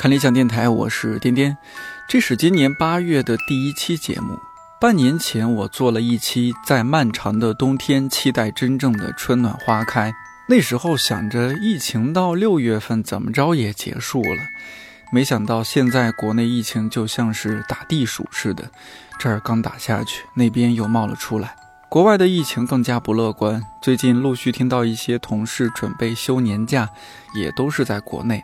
看理想电台，我是颠颠，这是今年八月的第一期节目。半年前，我做了一期在漫长的冬天期待真正的春暖花开。那时候想着疫情到六月份怎么着也结束了，没想到现在国内疫情就像是打地鼠似的，这儿刚打下去，那边又冒了出来。国外的疫情更加不乐观，最近陆续听到一些同事准备休年假，也都是在国内。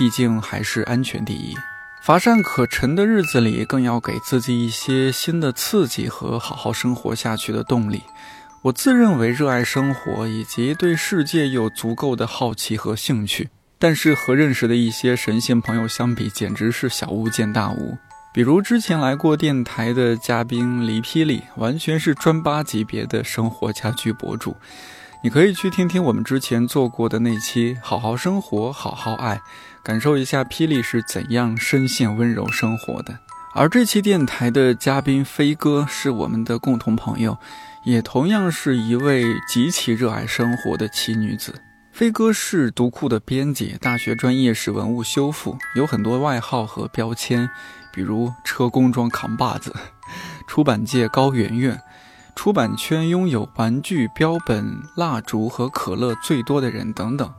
毕竟还是安全第一。乏善可陈的日子里，更要给自己一些新的刺激和好好生活下去的动力。我自认为热爱生活，以及对世界有足够的好奇和兴趣。但是和认识的一些神仙朋友相比，简直是小巫见大巫。比如之前来过电台的嘉宾黎霹雳，完全是专八级别的生活家居博主。你可以去听听我们之前做过的那期《好好生活，好好爱》。感受一下霹雳是怎样深陷温柔生活的。而这期电台的嘉宾飞哥是我们的共同朋友，也同样是一位极其热爱生活的奇女子。飞哥是读库的编辑，大学专业是文物修复，有很多外号和标签，比如车工装扛把子、出版界高圆圆、出版圈拥有玩具、标本、蜡烛和可乐最多的人等等。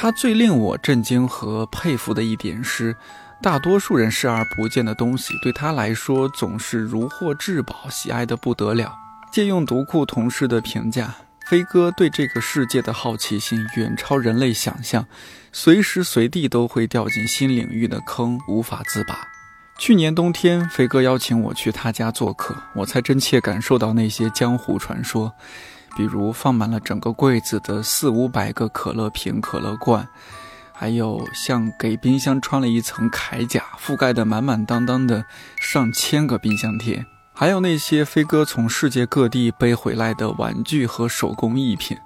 他最令我震惊和佩服的一点是，大多数人视而不见的东西，对他来说总是如获至宝，喜爱的不得了。借用读库同事的评价，飞哥对这个世界的好奇心远超人类想象，随时随地都会掉进新领域的坑，无法自拔。去年冬天，飞哥邀请我去他家做客，我才真切感受到那些江湖传说。比如放满了整个柜子的四五百个可乐瓶、可乐罐，还有像给冰箱穿了一层铠甲、覆盖的满满当当的上千个冰箱贴，还有那些飞哥从世界各地背回来的玩具和手工艺品。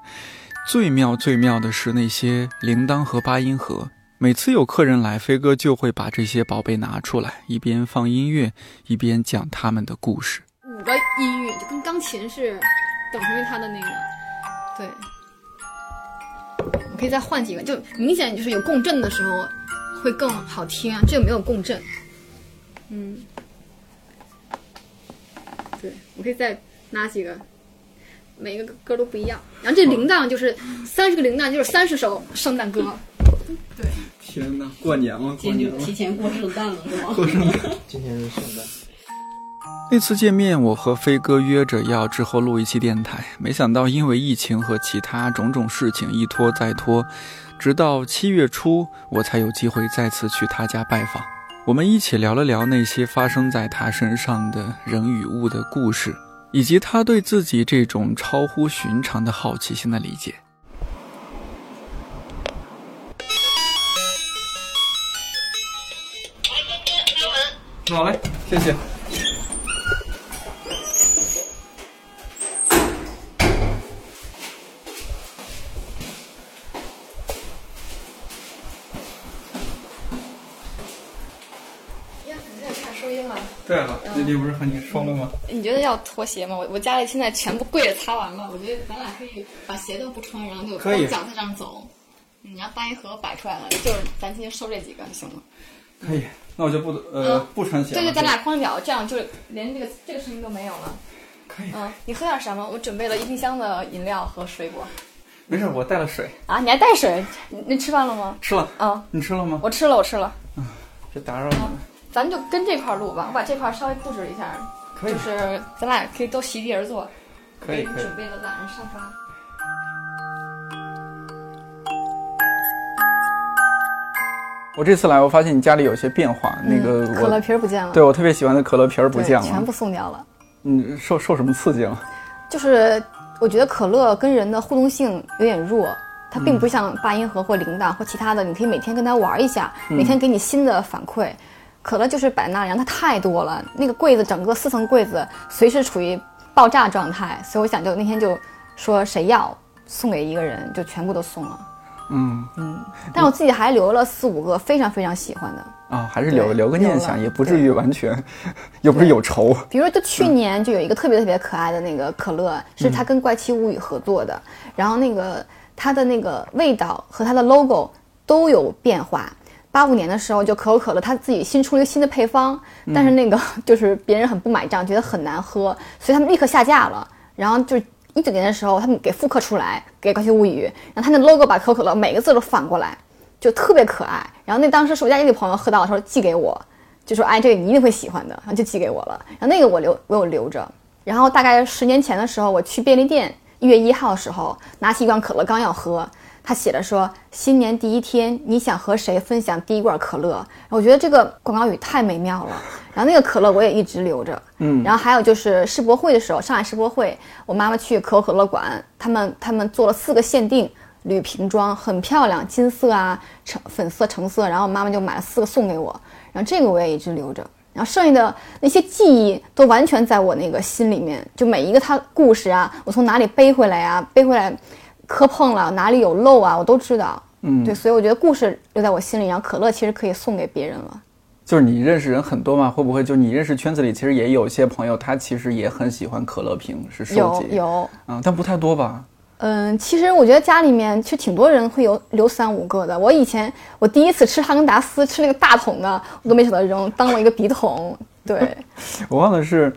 最妙最妙的是那些铃铛和八音盒，每次有客人来，飞哥就会把这些宝贝拿出来，一边放音乐，一边讲他们的故事。五个音域就跟钢琴是。等于他的那个，对，我可以再换几个，就明显就是有共振的时候会更好听啊。这个没有共振，嗯，对，我可以再拿几个，每个歌都不一样。然后这铃铛就是三十个铃铛，就是三十首圣诞歌。对，天哪，过年了，今天就提前过圣诞了，是吗？过圣诞，今天是圣诞。那次见面，我和飞哥约着要之后录一期电台，没想到因为疫情和其他种种事情一拖再拖，直到七月初我才有机会再次去他家拜访。我们一起聊了聊那些发生在他身上的人与物的故事，以及他对自己这种超乎寻常的好奇心的理解。好嘞，谢谢。对了，那天不是和你说了吗？你觉得要脱鞋吗？我我家里现在全部柜子擦完了，我觉得咱俩可以把鞋都不穿，然后就光脚在这走。你要大一盒摆出来了，就是咱今天收这几个就行了。可以，那我就不呃不穿鞋。对对，咱俩光脚，这样就连这个这个声音都没有了。可以。嗯，你喝点什么？我准备了一冰箱的饮料和水果。没事，我带了水。啊，你还带水？你吃饭了吗？吃了。啊，你吃了吗？我吃了，我吃了。啊，别打扰你。咱们就跟这块录吧，我把这块稍微布置一下，就是咱俩可以都席地而坐，可以可以。准备了懒人沙发。我这次来，我发现你家里有些变化，那个可乐瓶不见了。对我特别喜欢的可乐瓶不见了，全部送掉了。嗯，受受什么刺激了？就是我觉得可乐跟人的互动性有点弱，它并不像八音盒或铃铛或其他的，你可以每天跟它玩一下，每天给你新的反馈。可乐就是摆那，然后它太多了，那个柜子整个四层柜子随时处于爆炸状态，所以我想就那天就说谁要送给一个人，就全部都送了。嗯嗯，但我自己还留了四五个非常非常喜欢的啊，还是留留个念想，也不至于完全，又不是有仇。比如就去年就有一个特别特别可爱的那个可乐，是他跟怪奇物语合作的，然后那个它的那个味道和它的 logo 都有变化。八五年的时候，就可口可乐它自己新出了一个新的配方，但是那个 就是别人很不买账，觉得很难喝，所以他们立刻下架了。然后就是一九年的时候，他们给复刻出来，给《高级物语》，然后他那 logo 把可口可乐每个字都反过来，就特别可爱。然后那当时是我家一个朋友喝到的时候寄给我，就说：“哎，这个你一定会喜欢的。”然后就寄给我了。然后那个我留我有留着。然后大概十年前的时候，我去便利店，一月一号的时候，拿起一罐可乐刚要喝。他写着说：“新年第一天，你想和谁分享第一罐可乐？”我觉得这个广告语太美妙了。然后那个可乐我也一直留着。嗯。然后还有就是世博会的时候，上海世博会，我妈妈去可口可乐馆，他们他们做了四个限定铝瓶装，很漂亮，金色啊、橙粉色、橙色。然后我妈妈就买了四个送给我。然后这个我也一直留着。然后剩下的那些记忆都完全在我那个心里面，就每一个它故事啊，我从哪里背回来呀？背回来。磕碰了哪里有漏啊，我都知道。嗯，对，所以我觉得故事留在我心里，然后可乐其实可以送给别人了。就是你认识人很多嘛？会不会就你认识圈子里其实也有一些朋友，他其实也很喜欢可乐瓶，是收集有有啊，但不太多吧？嗯，其实我觉得家里面其实挺多人会有留三五个的。我以前我第一次吃哈根达斯，吃那个大桶的，我都没舍得扔，当了一个笔筒。对，我忘了是。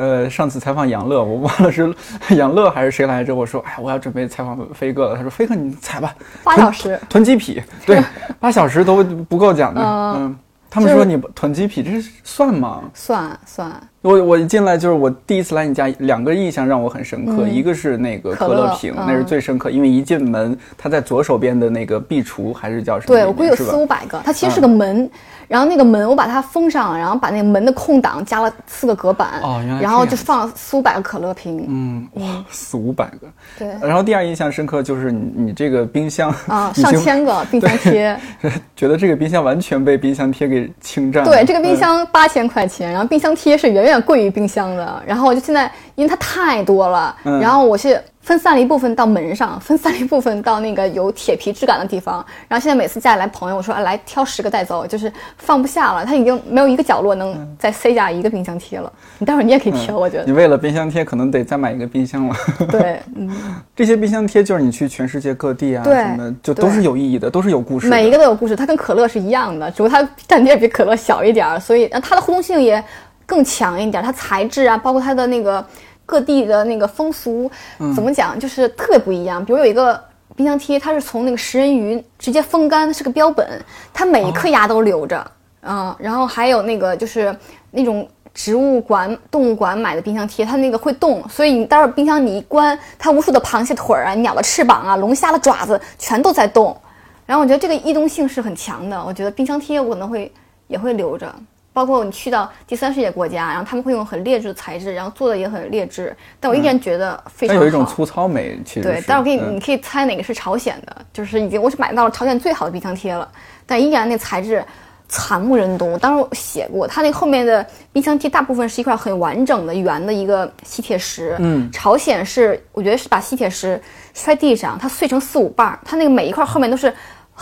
呃，上次采访杨乐，我忘了是 杨乐还是谁来着。我说，哎，我要准备采访飞哥了。他说，飞哥你采吧，八小时囤鸡皮，对，八小时都不够讲的。嗯，他们说你囤鸡皮，这是算吗？算算。我我一进来就是我第一次来你家，两个印象让我很深刻，一个是那个可乐瓶，那是最深刻，因为一进门，它在左手边的那个壁橱还是叫什么？对我估计有四五百个，它其实是个门。然后那个门我把它封上，然后把那个门的空档加了四个隔板，哦，原来，然后就放四五百个可乐瓶，嗯，哇，四五百个，对。然后第二印象深刻就是你你这个冰箱啊，上千个冰箱贴，觉得这个冰箱完全被冰箱贴给侵占了。对，这个冰箱八千块钱，然后冰箱贴是远远贵于冰箱的。然后我就现在因为它太多了，然后我是。分散了一部分到门上，分散了一部分到那个有铁皮质感的地方。然后现在每次家里来朋友，我说来挑十个带走，就是放不下了，它已经没有一个角落能再塞下一个冰箱贴了。你待会儿你也可以挑，我觉得。你为了冰箱贴，可能得再买一个冰箱了。对，嗯。这些冰箱贴就是你去全世界各地啊，什么就都是有意义的，都是有故事。每一个都有故事，它跟可乐是一样的，只不过它占地比可乐小一点，所以它的互动性也更强一点。它材质啊，包括它的那个。各地的那个风俗怎么讲，就是特别不一样。比如有一个冰箱贴，它是从那个食人鱼直接风干，是个标本，它每一颗牙都留着。嗯，然后还有那个就是那种植物馆、动物馆买的冰箱贴，它那个会动，所以你待会儿冰箱你一关，它无数的螃蟹腿儿啊、鸟的翅膀啊、龙虾的爪子全都在动。然后我觉得这个易动性是很强的，我觉得冰箱贴我可能会也会留着。包括你去到第三世界国家，然后他们会用很劣质的材质，然后做的也很劣质，但我依然觉得非常好。有一种粗糙美，其实对。但我给你，你可以猜哪个是朝鲜的，就是已经我是买到了朝鲜最好的冰箱贴了，但依然那材质惨不忍睹。我当时我写过，它那后面的冰箱贴大部分是一块很完整的圆的一个吸铁石。嗯，朝鲜是我觉得是把吸铁石摔地上，它碎成四五瓣儿，它那个每一块后面都是。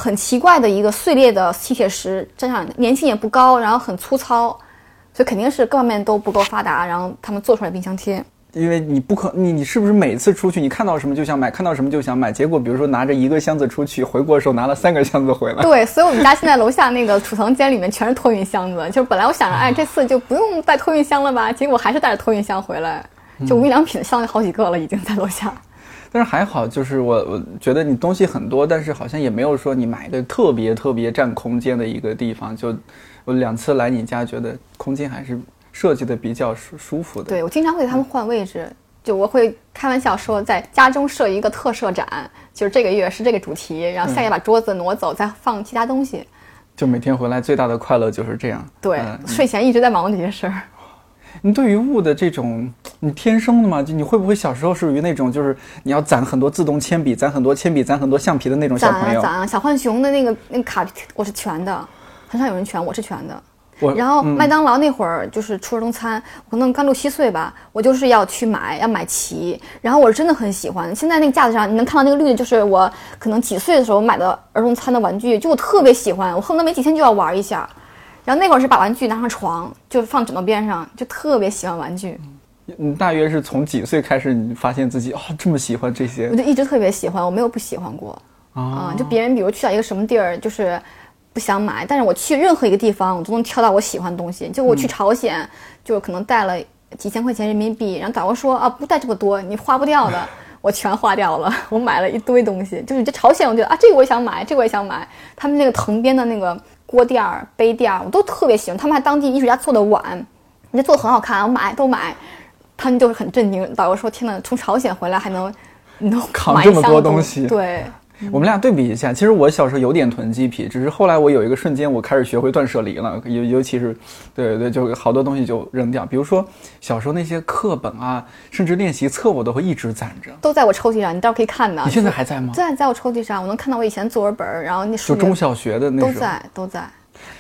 很奇怪的一个碎裂的吸铁石，粘上粘性也不高，然后很粗糙，所以肯定是各方面都不够发达，然后他们做出来冰箱贴。因为你不可，你你是不是每次出去你看到什么就想买，看到什么就想买？结果比如说拿着一个箱子出去，回国的时候拿了三个箱子回来。对，所以我们家现在楼下那个储藏间里面全是托运箱子，就是本来我想着，哎，这次就不用带托运箱了吧？结果还是带着托运箱回来，就无印良品的箱子好几个了，已经在楼下。但是还好，就是我我觉得你东西很多，但是好像也没有说你买的特别特别占空间的一个地方。就我两次来你家，觉得空间还是设计的比较舒舒服的。对我经常会给他们换位置，就我会开玩笑说，在家中设一个特设展，就是这个月是这个主题，然后下月把桌子挪走，再放其他东西。就每天回来最大的快乐就是这样。对，睡前一直在忙这些事儿。你对于物的这种，你天生的吗？就你会不会小时候属于那种，就是你要攒很多自动铅笔，攒很多铅笔，攒很多橡皮的那种小朋友？攒啊！小浣熊的那个那个卡，我是全的，很少有人全，我是全的。然后麦当劳那会儿就是出儿童餐，可能刚六七岁吧，我就是要去买，要买齐。然后我是真的很喜欢。现在那个架子上你能看到那个绿的，就是我可能几岁的时候买的儿童餐的玩具，就我特别喜欢，我恨不得没几天就要玩一下。然后那会儿是把玩具拿上床，就放枕头边上，就特别喜欢玩具。你大约是从几岁开始，你发现自己哦这么喜欢这些？我就一直特别喜欢，我没有不喜欢过啊。就别人比如去到一个什么地儿，就是不想买，但是我去任何一个地方，我都能挑到我喜欢的东西。就我去朝鲜，就可能带了几千块钱人民币，然后导游说啊，不带这么多，你花不掉的，我全花掉了。我买了一堆东西，就是这朝鲜，我觉得啊，这个我也想买，这个我也想买。他们那个藤编的那个锅垫儿、杯垫儿，我都特别喜欢。他们还当地艺术家做的碗，人家做的很好看，我买都买。他们就是很震惊，导游说：“天呐，从朝鲜回来还能，能扛这么多东西。”对。我们俩对比一下，其实我小时候有点囤积癖，只是后来我有一个瞬间，我开始学会断舍离了。尤尤其是，对对，就好多东西就扔掉。比如说小时候那些课本啊，甚至练习册，我都会一直攒着，都在我抽屉上。你到时候可以看的。你现在还在吗？在，在我抽屉上，我能看到我以前作文本，然后那书。就中小学的那都在都在，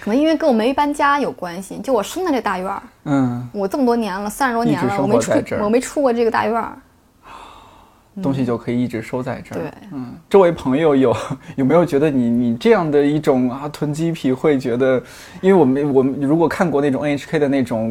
可能因为跟我没搬家有关系。就我生在这大院儿，嗯，我这么多年了，三十多年了，我没出，我没出过这个大院儿。东西就可以一直收在这儿。对，嗯，周围朋友有 有没有觉得你你这样的一种啊囤积癖会觉得？因为我们我们如果看过那种 NHK 的那种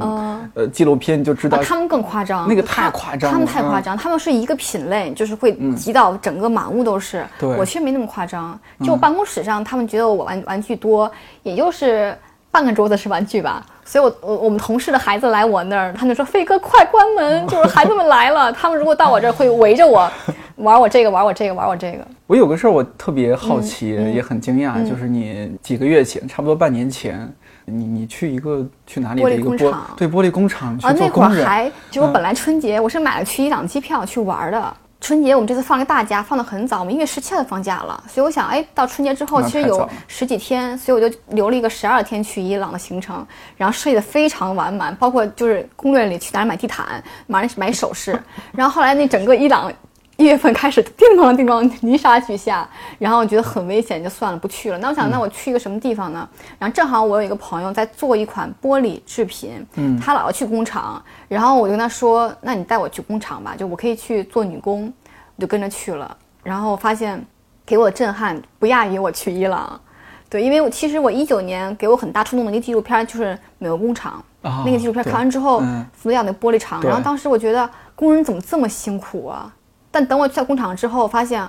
呃纪录片，就知道他们更夸张，那个太夸张，他们太夸张，他们是一个品类，就是会挤到整个满屋都是。对，我其实没那么夸张，就办公室上他们觉得我玩玩具多，也就是半个桌子是玩具吧。所以，我我我们同事的孩子来我那儿，他们说：“飞哥，快关门！就是孩子们来了。他们如果到我这儿，会围着我，玩我这个，玩我这个，玩我这个。”我有个事儿，我特别好奇，也很惊讶，就是你几个月前，差不多半年前，你你去一个去哪里的一个玻对玻璃工厂去做工人。还就我本来春节我是买了去伊朗机票去玩的。春节我们这次放个大假，放的很早，我们一月十七号就放假了，所以我想，哎，到春节之后其实有十几天，所以我就留了一个十二天去伊朗的行程，然后设计的非常完满，包括就是攻略里去哪儿买地毯，买买首饰，然后后来那整个伊朗。一月份开始叮当叮当泥沙俱下，然后我觉得很危险，就算了，不去了。那我想，那我去一个什么地方呢？然后正好我有一个朋友在做一款玻璃制品，嗯，他老要去工厂，然后我就跟他说：“那你带我去工厂吧，就我可以去做女工。”我就跟着去了，然后发现给我的震撼不亚于我去伊朗。对，因为我其实我一九年给我很大触动的一个纪录片就是美国工厂，那个纪录片看完之后，福特那玻璃厂，然后当时我觉得工人怎么这么辛苦啊？但等我去到工厂之后，发现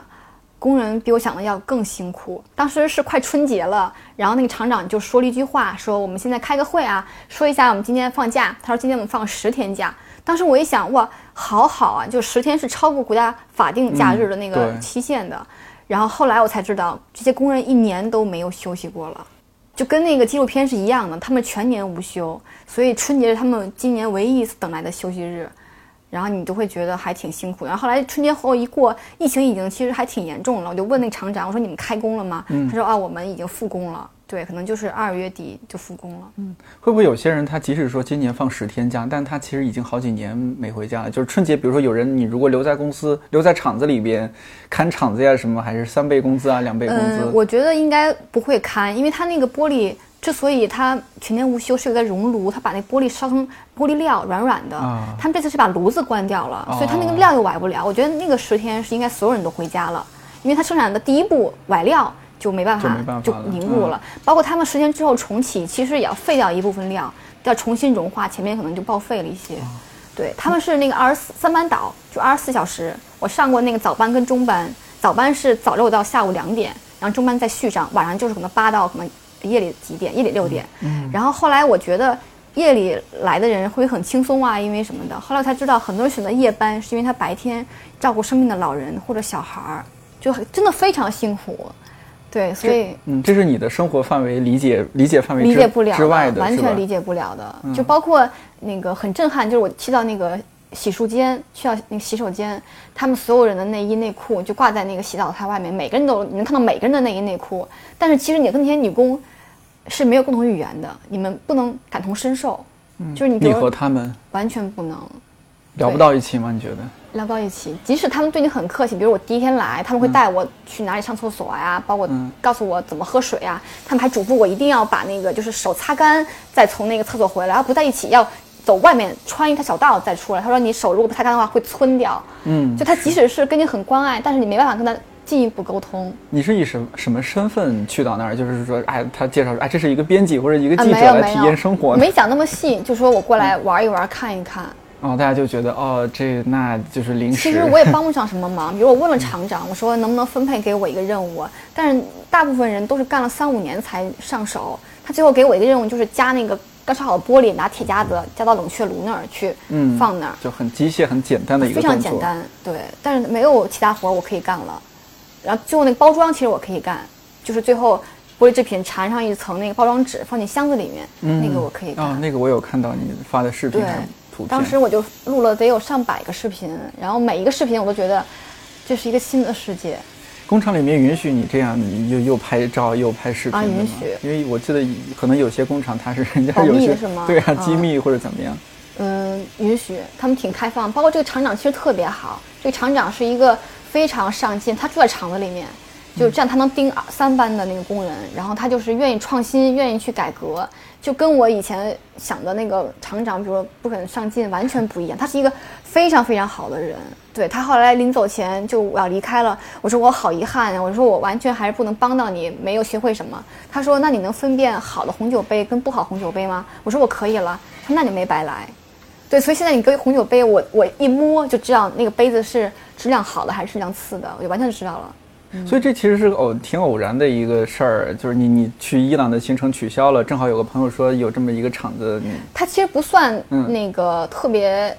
工人比我想的要更辛苦。当时是快春节了，然后那个厂长就说了一句话，说我们现在开个会啊，说一下我们今天放假。他说今天我们放十天假。当时我一想，哇，好好啊，就十天是超过国家法定假日的那个期限的。然后后来我才知道，这些工人一年都没有休息过了，就跟那个纪录片是一样的，他们全年无休，所以春节是他们今年唯一一次等来的休息日。然后你就会觉得还挺辛苦。然后后来春节后一过，疫情已经其实还挺严重了。我就问那厂长，我说你们开工了吗？他说啊，我们已经复工了。对，可能就是二月底就复工了。嗯，会不会有些人他即使说今年放十天假，但他其实已经好几年没回家了？就是春节，比如说有人你如果留在公司、留在厂子里边看厂子呀什么，还是三倍工资啊、两倍工资？我觉得应该不会看，因为他那个玻璃。之所以他全年无休，是有在熔炉，他把那玻璃烧成玻璃料，软软的。他们这次是把炉子关掉了，所以他那个料又崴不了。我觉得那个十天是应该所有人都回家了，因为他生产的第一步崴料就没办法，就凝固了。包括他们十天之后重启，其实也要废掉一部分料，要重新融化，前面可能就报废了一些。对，他们是那个二十四三班倒，就二十四小时。我上过那个早班跟中班，早班是早六到下午两点，然后中班再续上，晚上就是可能八到可能。夜里几点？夜里六点。嗯。然后后来我觉得夜里来的人会很轻松啊，因为什么的？后来我才知道，很多人选择夜班是因为他白天照顾生病的老人或者小孩儿，就真的非常辛苦。对，所以嗯，这是你的生活范围理解理解范围理解不了之外的，完全理解不了的。就包括那个很震撼，就是我去到那个洗漱间，去到那个洗手间，他们所有人的内衣内裤就挂在那个洗澡台外面，每个人都你能看到每个人的内衣内裤，但是其实你跟那些女工。是没有共同语言的，你们不能感同身受，就是你你和他们完全不能聊不到一起吗？你觉得聊不到一起？即使他们对你很客气，比如我第一天来，他们会带我去哪里上厕所呀，包括告诉我怎么喝水啊，他们还嘱咐我一定要把那个就是手擦干，再从那个厕所回来，要不在一起，要走外面穿一条小道再出来。他说你手如果不擦干的话会皴掉。嗯，就他即使是跟你很关爱，但是你没办法跟他。进一步沟通，你是以什什么身份去到那儿？就是说，哎，他介绍说，哎，这是一个编辑或者一个记者来体验生活。没讲那么细，就说我过来玩一玩，看一看。然后大家就觉得哦，这那就是临时。其实我也帮不上什么忙，比如我问了厂长，我说能不能分配给我一个任务，但是大部分人都是干了三五年才上手。他最后给我一个任务，就是加那个刚烧好的玻璃，拿铁夹子夹到冷却炉那儿去，嗯放那儿，就很机械、很简单的一个非。常简单，对。但是没有其他活儿我可以干了。然后最后那个包装其实我可以干，就是最后玻璃制品缠上一层那个包装纸，放进箱子里面，嗯那个我可以干。啊、那个我有看到你发的视频对图片。当时我就录了得有上百个视频，然后每一个视频我都觉得这是一个新的世界。工厂里面允许你这样，你又又拍照又拍视频的吗啊允许因为我记得可能有些工厂它是人家保有些对啊，啊机密或者怎么样。嗯，允许他们挺开放，包括这个厂长其实特别好。这个厂长是一个非常上进，他住在厂子里面，就这样他能盯三班的那个工人，然后他就是愿意创新，愿意去改革，就跟我以前想的那个厂长，比如说不肯上进，完全不一样。他是一个非常非常好的人。对他后来临走前就我要离开了，我说我好遗憾啊，我说我完全还是不能帮到你，没有学会什么。他说那你能分辨好的红酒杯跟不好红酒杯吗？我说我可以了。他说那你没白来。对，所以现在你搁红酒杯，我我一摸就知道那个杯子是质量好的还是质量次的，我就完全知道了。所以这其实是个偶挺偶然的一个事儿，就是你你去伊朗的行程取消了，正好有个朋友说有这么一个厂子，你它其实不算嗯那个特别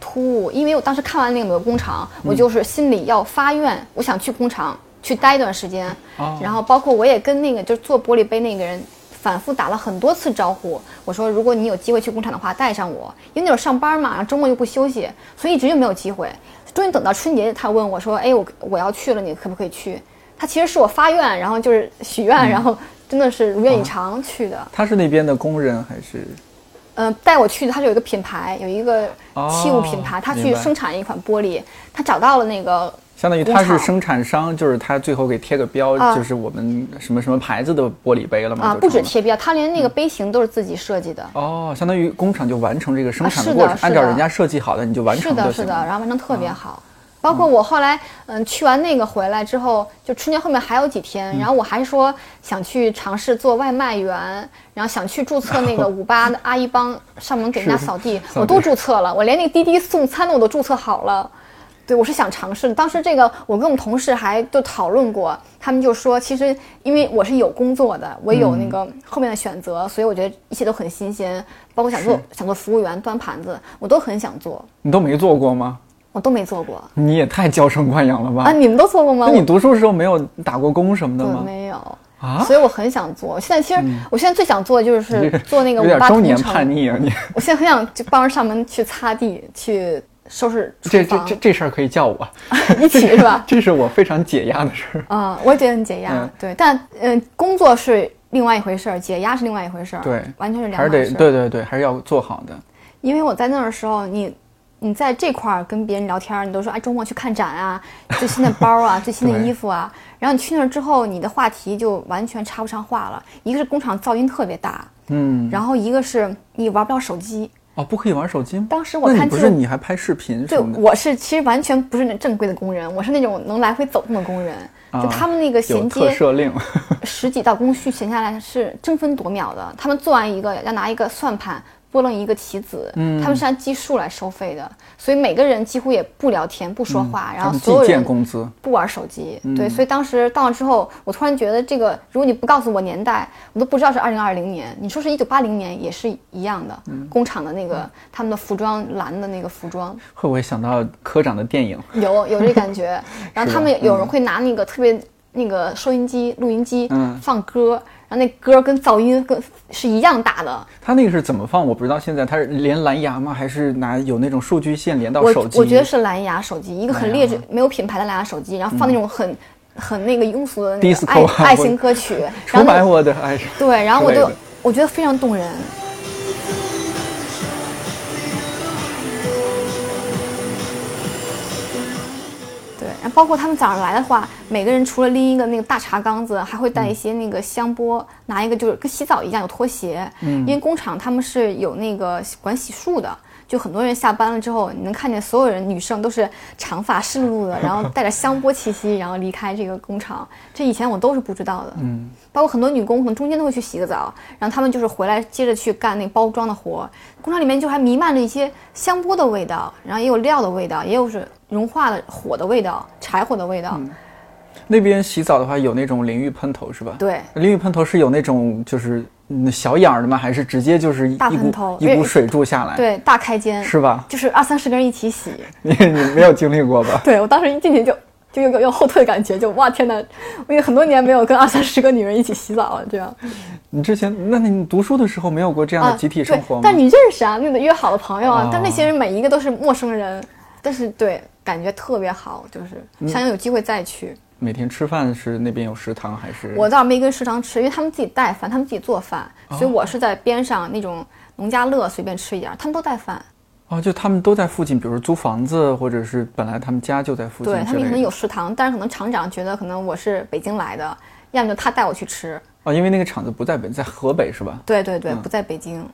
突兀，因为我当时看完那个美国工厂，嗯我就是心里要发愿，我想去工厂去待一段时间。哦然后包括我也跟那个就是做玻璃杯那个人反复打了很多次招呼，我说如果你有机会去工厂的话，带上我，因为那会儿上班嘛，然后周末又不休息，所以一直就没有机会。终于等到春节，他问我说：“哎，我我要去了，你可不可以去？”他其实是我发愿，然后就是许愿，然后真的是如愿以偿去的。他是那边的工人还是？呃，带我去的，他是有一个品牌，有一个器物品牌，哦他去生产一款玻璃，他找到了那个相当于他是生产商，就是他最后给贴个标，啊就是我们什么什么牌子的玻璃杯了嘛？啊，不止贴标，他连那个杯型都是自己设计的。哦，相当于工厂就完成这个生产过程，是的按照人家设计好的你就完成是的，的，就是的。然后完成特别好。包括我后来，嗯，去完那个回来之后，就春节后面还有几嗯天，然后我还说想去尝试做外卖员，然后想去注册那个 五八的阿姨帮上门给人家扫地，扫我都注册了，我连那个滴滴送餐的我都注册好了。对，我是想尝试的。当时这个，我跟我们同事还都讨论过，他们就说，其实因为我是有工作的，我有那个后面的选择，所以我觉得一切都很新鲜。包括想做想做服务员、端盘子，我都很想做，你都没做过吗？我都没做过。你也太娇生惯养了吧？啊，你们都做过吗？那你读书的时候没有打过工什么的吗？没有啊所以我很想做。现在其实，我现在最想做的就是做那个有五八同点中年城。叛逆啊！你我现在很想就帮着上门去擦地，去收拾这这这这事儿可以叫我，一起是吧？这是我非常解压的事儿。啊、我也觉得很解压。嗯对，但嗯、呃工作是另外一回事儿，解压是另外一回事儿。对完全是两还是得。对对对，还是要做好的。因为我在那儿的时候，你你在这块儿跟别人聊天儿，你都说哎周末去看展啊，最新的包啊，最新的 衣服啊。然后你去那儿之后，你的话题就完全插不上话了。一个是工厂噪音特别大，嗯，然后一个是你玩不了手机。哦，不可以玩手机吗？当时我看不是你还拍视频对什么，的？我是其实完全不是那正规的工人，我是那种能来回走动的工人。就他们那个有衔特接赦令，十几道工序衔下来是争分夺秒的。他们做完一个要拿一个算盘拨弄一个棋子，嗯他们是按计数来收费的，所以每个人几乎也不聊天不说话，然后所有人工资。不玩手机。嗯对，所以当时到了之后，我突然觉得这个，如果你不告诉我年代，我都不知道是二零二零年。你说是一九八零年也是一样的，嗯工厂的那个他们的服装蓝的那个服装。会不会想到科长的电影？有有这感觉。然后他们有人会拿那个特别那个收音机、录音机嗯放歌，然后那歌跟噪音跟是一样大的。他那个是怎么放？我不知道。现在他是连蓝牙吗？还是拿有那种数据线连到手机？我觉得是蓝牙手机，一个很劣质、没有品牌的蓝牙手机，然后放那种很。很那个庸俗的那个 Disco 爱爱情歌曲，然出后我的爱。对，然后我就我觉得非常动人。然后包括他们早上来的话，每个人除了拎一个那个大茶缸子，还会带一些那个香波，拿一个就是跟洗澡一样有拖鞋，嗯。因为工厂他们是有那个管洗漱的，就很多人下班了之后，你能看见所有人女生都是长发湿漉漉的，然后带着香波气息，然后离开这个工厂。这以前我都是不知道的。嗯，包括很多女工可能中间都会去洗个澡，然后她们就是回来接着去干那包装的活。工厂里面就还弥漫着一些香波的味道，然后也有料的味道，也有是融化的火的味道、柴火的味道。那边洗澡的话有那种淋浴喷头是吧？对，淋浴喷头是有那种就是嗯小眼儿的吗？还是直接就是一股头一股水柱下来？，对，大开间，是吧？就是二三十个人一起洗。你你没有经历过吧？对我当时一进去就就有个有后退的感觉，就哇天哪！我已经很多年没有跟二三十个女人一起洗澡了，这样你之前那你读书的时候没有过这样的集体生活吗？啊但你认识啊，那个约好的朋友啊，哦但那些人每一个都是陌生人，但是对感觉特别好，就是嗯想有机会再去。每天吃饭是那边有食堂还是？我倒没跟食堂吃，因为他们自己带饭，他们自己做饭，哦所以我是在边上那种农家乐随便吃一点，他们都带饭。哦，就他们都在附近，比如租房子，或者是本来他们家就在附近。对他们可能有食堂，但是可能厂长觉得可能我是北京来的，要么就他带我去吃。哦，因为那个厂子不在北，在河北是吧？对对对，嗯不在北京。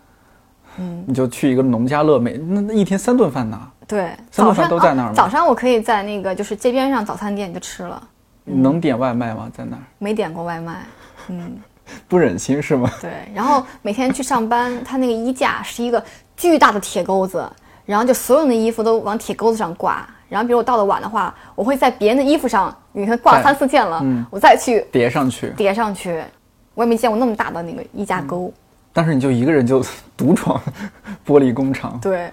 嗯你就去一个农家乐，每那那一天三顿饭呢，对，三顿饭都在那儿吗啊早上我可以在那个就是街边上早餐店就吃了，能点外卖吗？在那儿没点过外卖。嗯 不忍心是吗？对，然后每天去上班，他那个衣架是一个巨大的铁钩子，然后就所有的衣服都往铁钩子上挂。然后比如我到的晚的话，我会在别人的衣服上，你看挂了三四件了，嗯我再去叠上去，叠上去。我也没见过那么大的那个衣架钩。但是你就一个人就 独闯 玻璃工厂，对，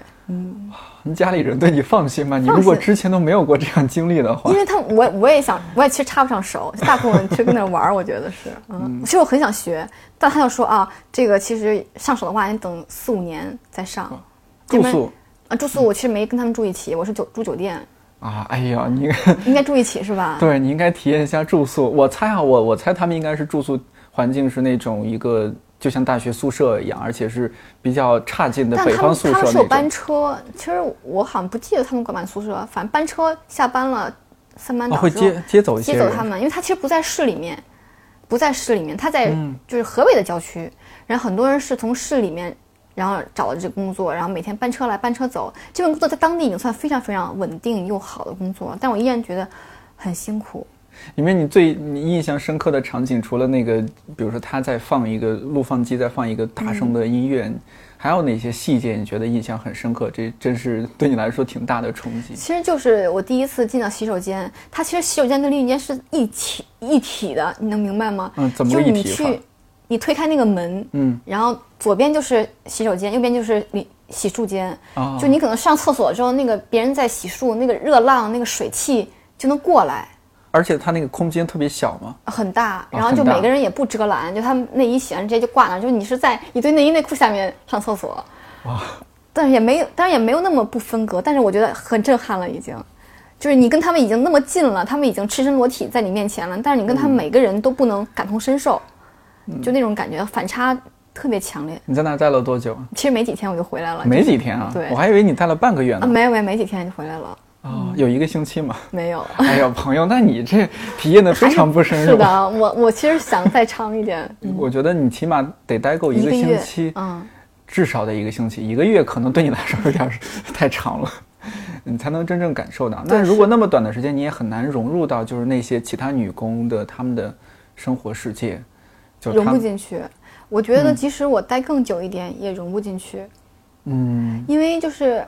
你家里人对你放心吗？你如果之前都没有过这样经历的话。因，为他我我也想，我也其实插不上手，大部分去跟那玩儿，我觉得是，嗯，其实我很想学，但他就说啊，这个其实上手的话，你等四五年再上。住宿。啊，住宿我其实没跟他们住一起，我是酒住酒店，啊，哎呀，你应该 住一起是吧？对你应该体验一下住宿。我猜啊，我我猜他们应该是住宿环境是那种一个就像大学宿舍一样，而且是比较差劲的北方宿他们是有班。车，其实我好像不记得他们管不管宿舍，反正班车下班了，三班哦，会倒之后接接走一些接走他们，因为他其实不在市里面，不在市里面，他在嗯就是河北的郊区，然后很多人是从市里面。然后找了这工作，然后每天班车来班车走，这份工作在当地已经算非常非常稳定又好的工作，但我依然觉得很辛苦。里面你最你印象深刻的场景，除了那个，比如说他在放一个录放机在放一个大声的音乐，还有哪些细节你觉得印象很深刻？这真是对你来说挺大的冲击。其实就是我第一次进到洗手间，它其实洗手间跟淋浴间是一体一体的，你能明白吗？嗯怎么就是个一体法你去，你推开那个门，嗯，然后左边就是洗手间，右边就是淋洗漱间。哦就你可能上厕所之后，那个别人在洗漱，那个热浪、那个水汽就能过来，而且它那个空间特别小嘛，很大。然后就每个人也不遮拦，就他们内衣洗完直接就挂那儿，就是你是在一堆内衣内裤下面上厕所。哇！但是也没有，当然也没有那么不分隔，但是我觉得很震撼了，已经。就是你跟他们已经那么近了，他们已经赤身裸体在你面前了，但是你跟他们每个人都不能感同身受，就那种感觉反差特别强烈。你在那待了多久？其实没几天我就回来了，没几天啊，对我还以为你待了半个月啊，呢。没有没有没几天就回来了，哦，有一个星期吗。没有。哎呀，朋友，那你这体验的非常不深入。是的，我我其实想再长一点，我觉得你起码得待够一个星期，，嗯，至少得一个星期，一个月可能对你来说有点太长了，你才能真正感受到。那如果那么短的时间，你也很难融入到就是那些其他女工的她们的生活世界，就融不进去。我觉得即使我待更久一点，也融不进去，嗯，因为就是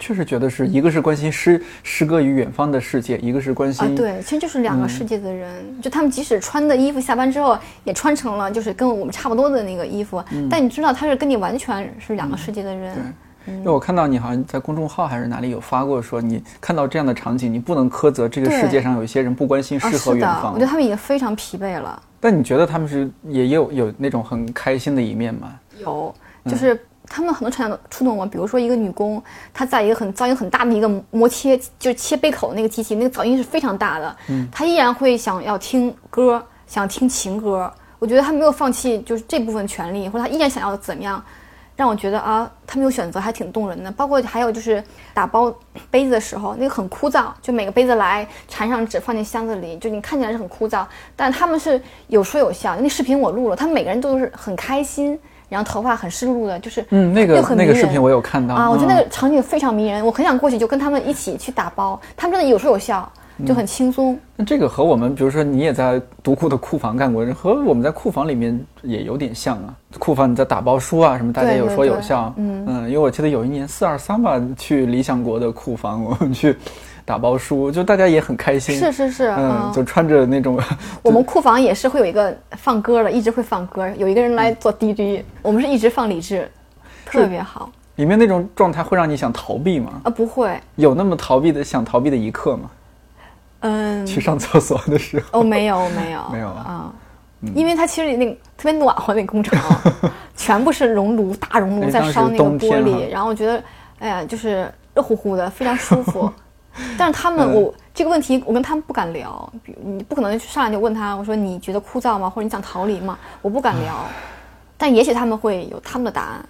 确实觉得是一个是关心诗诗歌与远方的世界，一个是关心、啊，对，其实就是两个嗯世界的人。就他们即使穿的衣服，下班之后也穿成了就是跟我们差不多的那个衣服，嗯但你知道他是跟你完全是两个世界的人。因为我看到你好像在公众号还是哪里有发过，说你看到这样的场景，你不能苛责这个世界上有一些人不关心啊，诗和远方。我觉得他们已经非常疲惫了。但你觉得他们是也有有那种很开心的一面吗？有，就是他们很多场景都触动我。比如说一个女工，她在一个很噪音很大的一个磨切，就是切杯口的那个机器，那个噪音是非常大的，她依然会想要听歌，想听情歌。我觉得她没有放弃就是这部分权利，或者她依然想要怎么样。让我觉得啊，她没有选择还挺动人的。包括还有就是打包杯子的时候，那个很枯燥，就每个杯子来缠上纸放进箱子里，就你看起来是很枯燥，但他们是有说有笑。那视频我录了，他们每个人都是很开心，然后头发很湿漉漉的，就是嗯，那个那个视频我有看到啊，我觉得那嗯个场景非常迷人，我很想过去就跟他们一起去打包，他们真的有说有笑，就很轻松。那这个和我们，比如说你也在读库的库房干过，和我们在库房里面也有点像啊。库房你在打包书啊什么，大家有说有笑。对对嗯因为我记得有一年四二三吧，去理想国的库房，我们去打包书，就大家也很开心。是是是，嗯，就穿着那种，我们库房也是会有一个放歌的，一直会放歌，有一个人来做 DJ，我们是一直放李志，特别好里面那种状态会让你想逃避吗？啊，不会，有那么逃避的想逃避的一刻吗？嗯，去上厕所的时候。哦，没有没有 没有啊啊，因为它其实那个特别暖和那个工厂，全部是熔炉大熔炉在烧那个玻璃，然后我觉得，哎呀，就是热乎乎的，非常舒服。但是他们，嗯我这个问题我跟他们不敢聊，你不可能上来就问他，我说你觉得枯燥吗？或者你想逃离吗？我不敢聊，但也许他们会有他们的答案。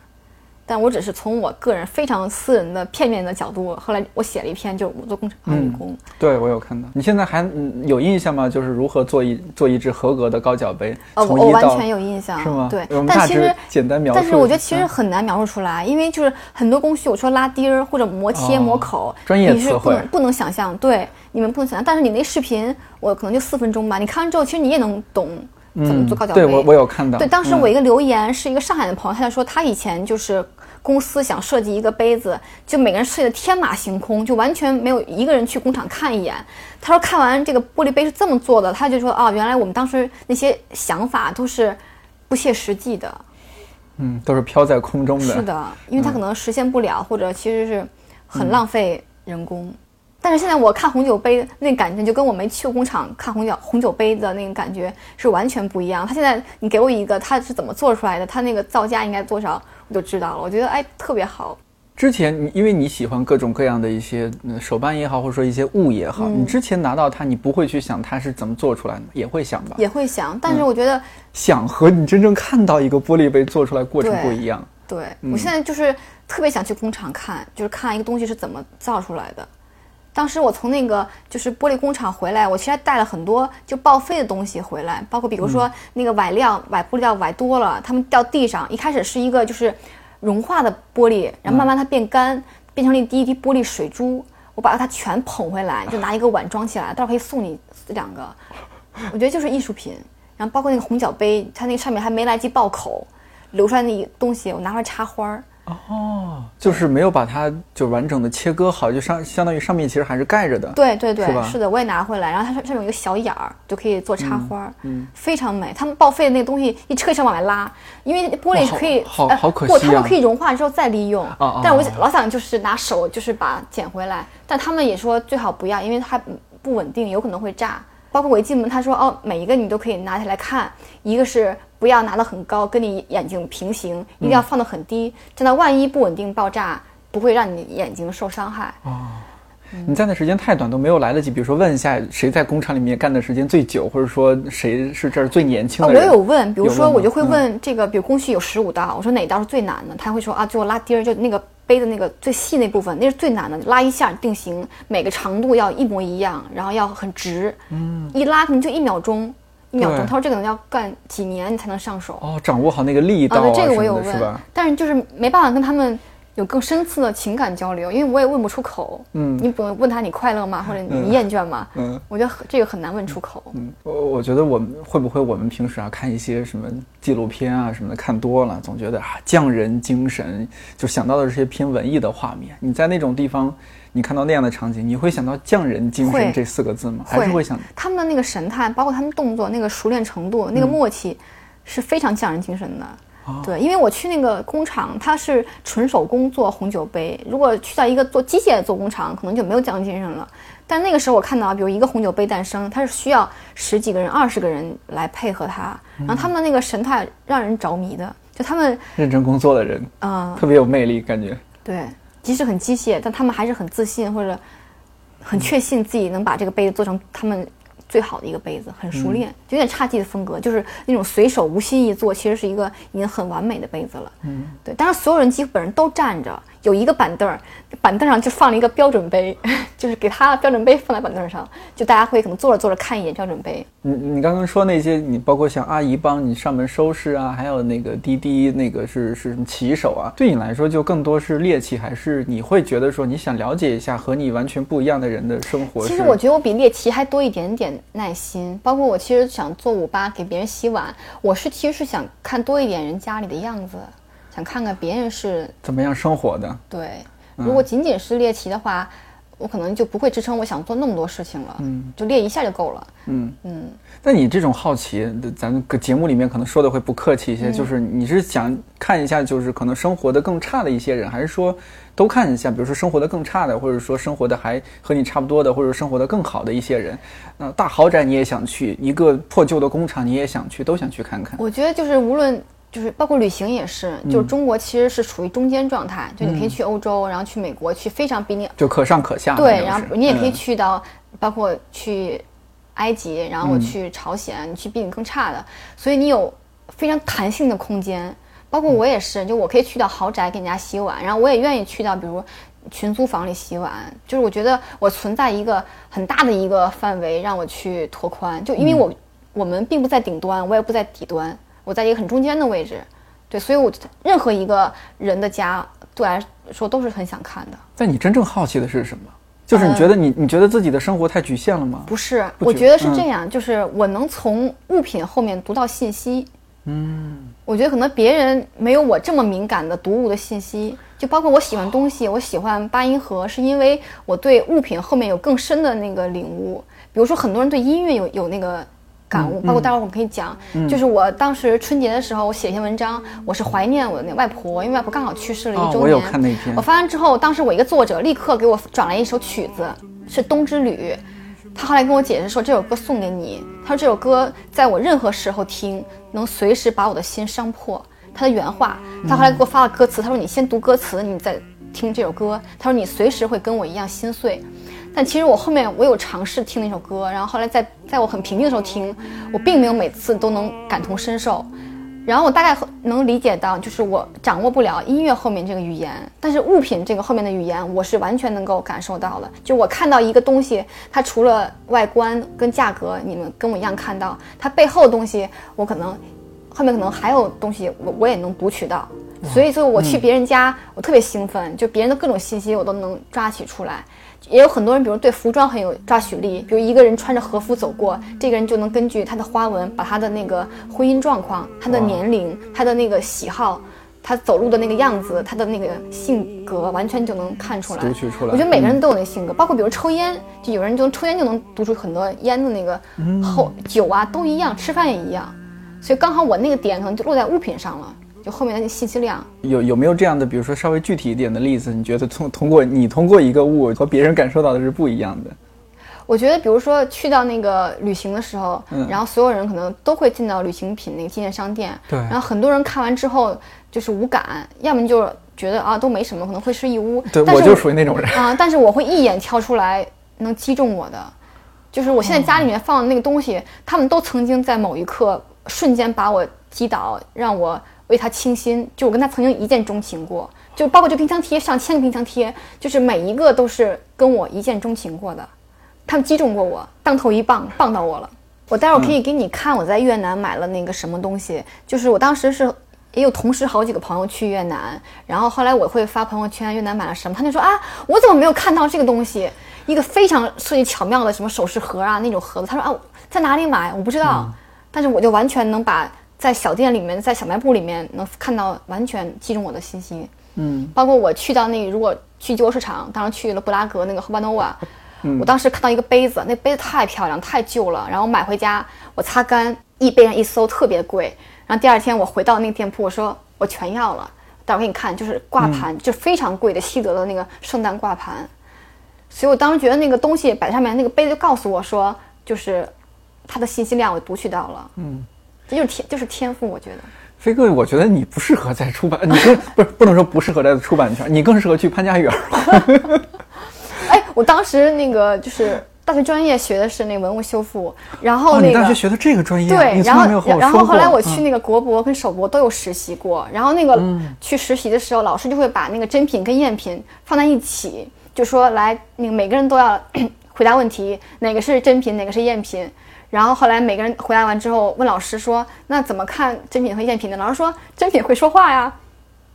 但我只是从我个人非常私人的片面的角度，后来我写了一篇，就是我做工程女工，对，我有看到。你现在还嗯有印象吗？就是如何做一做一只合格的高脚杯？呃，我我完全有印象，是吗？对但其实简单描述。但是我觉得其实嗯很难描述出来，因为就是很多工序，我说拉钉儿或者磨切、哦磨口，专业你是词汇不能不能想象，对，你们不能想象。但是你那视频，我可能就四分钟吧，你看完之后，其实你也能懂怎么做高脚杯。嗯对我我有看到。对，当时嗯我一个留言是一个上海的朋友，他就说他以前就是公司想设计一个杯子，就每个人设计的天马行空，就完全没有一个人去工厂看一眼。他说看完这个玻璃杯是这么做的，他就说啊，原来我们当时那些想法都是不切实际的。嗯，都是飘在空中的。是的，因为它可能实现不了，或者其实是很浪费人工。但是现在我看红酒杯那感觉，就跟我没去过工厂看红酒红酒杯的那个感觉是完全不一样。它现在你给我一个它是怎么做出来的，它那个造价应该多少，我就知道了。我觉得哎特别好。之前你因为你喜欢各种各样的一些呃手办也好，或者说一些物也好，嗯你之前拿到它，你不会去想它是怎么做出来的，也会想吧？也会想，但嗯是我觉得、想和你真正看到一个玻璃杯做出来过程不一样。对、嗯我现在就是特别想去工厂看，就是看一个东西是怎么造出来的。当时我从那个就是玻璃工厂回来，我其实还带了很多就报废的东西回来，包括比如说嗯那个崴料、崴玻璃料崴多了，它们掉地上，一开始是一个就是融化的玻璃，然后慢慢它变干，变成了一滴一滴玻璃水珠，我把它全捧回来，就拿一个碗装起来，到时候可以送你两个。我觉得就是艺术品。然后包括那个红脚杯，它那个上面还没来及爆口，流出来那东西，我拿出来插花儿。哦，就是没有把它就完整的切割好，就上相当于上面其实还是盖着的。对对对是吧，的，我也拿回来，然后它上上面有一个小眼儿，就可以做插花儿，嗯，非常美。他们报废的那个东西一车一车往外拉，因为玻璃是可以，好好可不，惜啊他们可以融化之后再利用。啊但我啊老想就是拿手就是把它捡回来，但他们也说最好不要，因为它不稳定，有可能会炸。包括我一进门，他说哦，每一个你都可以拿起来看，一个是不要拿得很高，跟你眼睛平行，一定要放得很低，这样万一不稳定爆炸，不会让你眼睛受伤害。你站的时间太短，都没有来得及，比如说问一下谁在工厂里面干的时间最久，或者说谁是这儿最年轻啊，的人。我有问，比如说我就会嗯问这个，比如工序有十五道，我说哪道是最难的？他会说啊，最后拉钉儿，就那个杯的那个最细那部分，那是最难的，拉一下定型，每个长度要一模一样，然后要很直，嗯，一拉可能就一秒钟，一秒钟。他说这个能要干几年你才能上手。哦，掌握好那个力道啊，对，这个我有问是？，但是就是没办法跟他们有更深次的情感交流，因为我也问不出口。嗯你不问他你快乐吗，或者嗯你厌倦吗？嗯我觉得这个很难问出口。嗯，我我觉得我们会不会我们平时啊看一些什么纪录片啊什么的看多了，总觉得啊匠人精神，就想到的是些偏文艺的画面。你在那种地方，你看到那样的场景，你会想到匠人精神这四个字吗？还是会想他们的那个神态，包括他们动作那个熟练程度、那个默契，是非常匠人精神的。对，因为我去那个工厂，它是纯手工做红酒杯。如果去到一个做机械的做工厂，可能就没有匠人精神了。但那个时候我看到，比如一个红酒杯诞生，它是需要十几个人、二十个人来配合它，然后他们的那个神态让人着迷的。就他们，认真工作的人，嗯、特别有魅力，感觉。对，即使很机械，但他们还是很自信，或者很确信自己能把这个杯子做成他们最好的一个杯子，很熟练，就有点侘寂的风格，就是那种随手无心一做，其实是一个已经很完美的杯子了。嗯，对。当然，所有人基本上都站着，有一个板凳儿，板凳上就放了一个标准杯，就是给他标准杯放在板凳上，就大家会可能坐着坐着看一眼标准杯。你你刚刚说那些，你包括像阿姨帮你上门收拾啊，还有那个滴滴那个是是什么骑手啊，对你来说就更多是猎奇，还是你会觉得说你想了解一下和你完全不一样的人的生活？其实我觉得我比猎奇还多一点点耐心，包括我其实想做五八给别人洗碗，我是其实是想看多一点人家里的样子，想看看别人是怎么样生活的。对，如果仅仅是猎奇的话，我可能就不会支撑我想做那么多事情了。嗯，就猎一下就够了。嗯嗯。那你这种好奇，咱们节目里面可能说的会不客气一些，就是你是想看一下，就是可能生活的更差的一些人，还是说都看一下？比如说生活的更差的，或者说生活的还和你差不多的，或者生活的更好的一些人。那大豪宅你也想去，一个破旧的工厂你也想去，都想去看看。我觉得就是无论。就是包括旅行也是，就是中国其实是处于中间状态，就你可以去欧洲，然后去美国，去非常比你就可上可下。对，然后你也可以去到，包括去埃及，然后我去朝鲜，你去比你更差的，所以你有非常弹性的空间。包括我也是，就我可以去到豪宅给人家洗碗，然后我也愿意去到比如群租房里洗碗。就是我觉得我存在一个很大的一个范围让我去拓宽，就因为我我们并不在顶端，我也不在底端。我在一个很中间的位置，对，所以我任何一个人的家对我来说都是很想看的。但你真正好奇的是什么？就是你觉得你你觉得自己的生活太局限了吗？不是，我觉得是这样，就是我能从物品后面读到信息。嗯，我觉得可能别人没有我这么敏感的读物的信息，就包括我喜欢东西，我喜欢八音盒，是因为我对物品后面有更深的那个领悟。比如说，很多人对音乐有有那个。感悟，包括待会儿我们可以讲，就是我当时春节的时候，我写一篇文章，我是怀念我的那外婆，因为外婆刚好去世了一周年。我有看那篇。我发完之后，当时我一个作者立刻给我转来一首曲子，是《冬之旅》，他后来跟我解释说这首歌送给你，他说这首歌在我任何时候听，能随时把我的心伤破。他的原话，他后来给我发了歌词，他说你先读歌词，你再听这首歌，他说你随时会跟我一样心碎。但其实我后面我有尝试听那首歌，然后后来在在我很平静的时候听，我并没有每次都能感同身受，然后我大概能理解到，就是我掌握不了音乐后面这个语言，但是物品这个后面的语言我是完全能够感受到的。就我看到一个东西，它除了外观跟价格，你们跟我一样看到，它背后的东西，我可能后面可能还有东西，我我也能读取到。所以，就我去别人家，我特别兴奋，就别人的各种信息我都能抓取出来。也有很多人，比如对服装很有抓取力，比如一个人穿着和服走过，这个人就能根据他的花纹，把他的那个婚姻状况、他的年龄、他的那个喜好、他走路的那个样子、他的那个性格，完全就能看出来。读取出来。我觉得每个人都有那性格，包括比如抽烟，就有人就抽烟就能读出很多烟的那个后酒啊，都一样，吃饭也一样。所以刚好我那个点可能就落在物品上了。就后面的那信息量有有没有这样的，比如说稍微具体一点的例子？你觉得通通过你通过一个物和别人感受到的是不一样的？我觉得，比如说去到那个旅行的时候，嗯，然后所有人可能都会进到旅行品那个纪念商店，对，然后很多人看完之后就是无感，要么就觉得啊都没什么，可能会是一屋。对，我就属于那种人啊，但是我会一眼挑出来能击中我的，就是我现在家里面放的那个东西，他们都曾经在某一刻瞬间把我击倒，让我。为他倾心，就我跟他曾经一见钟情过，就包括这冰箱贴，上千个冰箱贴，就是每一个都是跟我一见钟情过的，他们击中过我，当头一棒，棒到我了。我待会儿可以给你看我在越南买了那个什么东西，就是我当时是也有同时好几个朋友去越南，然后后来我会发朋友圈越南买了什么，他就说啊，我怎么没有看到这个东西？一个非常设计巧妙的什么首饰盒啊那种盒子，他说啊，在哪里买？我不知道，但是我就完全能把。在小店里面，在小卖部里面能看到完全击中我的信心，嗯，包括我去到那如果去旧货市场，当时去了布拉格那个 h 巴诺瓦，嗯，我当时看到一个杯子，那杯子太漂亮，太旧了，然后买回家我擦干，易贝上一搜特别贵，然后第二天我回到那个店铺，我说我全要了，待会儿给你看，就是挂盘，就非常贵的西德的那个圣诞挂盘，所以我当时觉得那个东西摆上面，那个杯子就告诉我说，就是它的信息量我读取到了，嗯。就是天，就是天赋。我觉得，飞哥，我觉得你不适合在出版，你说不是不能说不适合在出版圈，你更适合去潘家园。哎，我当时那个就是大学专业学的是那个文物修复，然后哦，那个、你大学学的这个专业啊，对，然后然后后来我去嗯那个国博跟首博都有实习过，然后那个嗯去实习的时候，老师就会把那个真品跟赝品放在一起，就说来那个每个人都要 回答问题，哪个是真品，哪个是赝品。然后后来每个人回答完之后，问老师说：“那怎么看真品和赝品呢？”老师说：“真品会说话呀。”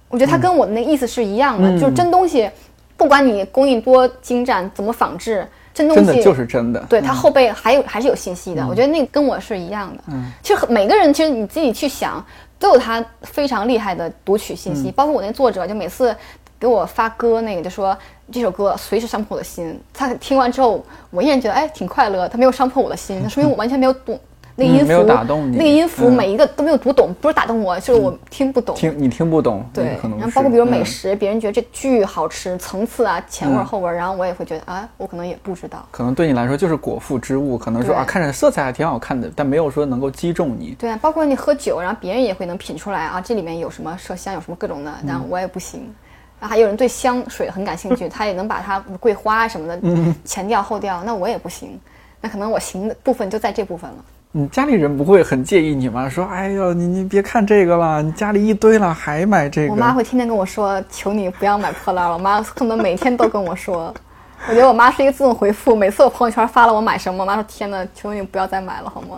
我觉得他跟我的那个意思是一样的，嗯就是真东西，不管你工艺多精湛，怎么仿制，真东西真就是真的，对，它后背还有还是有信息的。我觉得那个跟我是一样的。嗯，其实每个人其实你自己去想，都有他非常厉害的读取信息。包括我那作者，就每次给我发歌，那个就说这首歌随时伤破我的心。他听完之后，我依然觉得哎挺快乐，他没有伤破我的心，那说明我完全没有懂。那个音符、嗯没有打动你那个音符嗯每一个都没有读懂，不是打动我，就是我听不懂。听你听不懂，对可，能然后包括比如美嗯食，别人觉得这巨好吃，层次啊、前味后味儿，然后我也会觉得啊，我可能也不知道。可能对你来说就是果腹之物，可能说啊，看着色彩还挺好看的，但没有说能够击中你。对啊，包括你喝酒，然后别人也会能品出来啊，这里面有什么麝香，有什么各种的，但我也不行。然后还有人对香水很感兴趣，他也能把它桂花什么的前调后调，那我也不行。那可能我行的部分就在这部分了。你家里人不会很介意你吗？说，哎呦，你你别看这个了，你家里一堆了，还买这个？我妈会天天跟我说：“求你不要买破烂了。”我妈恨不得每天都跟我说。我觉得我妈是一个自动回复，每次我朋友圈发了我买什么，我妈说：“天呐，求你不要再买了，好吗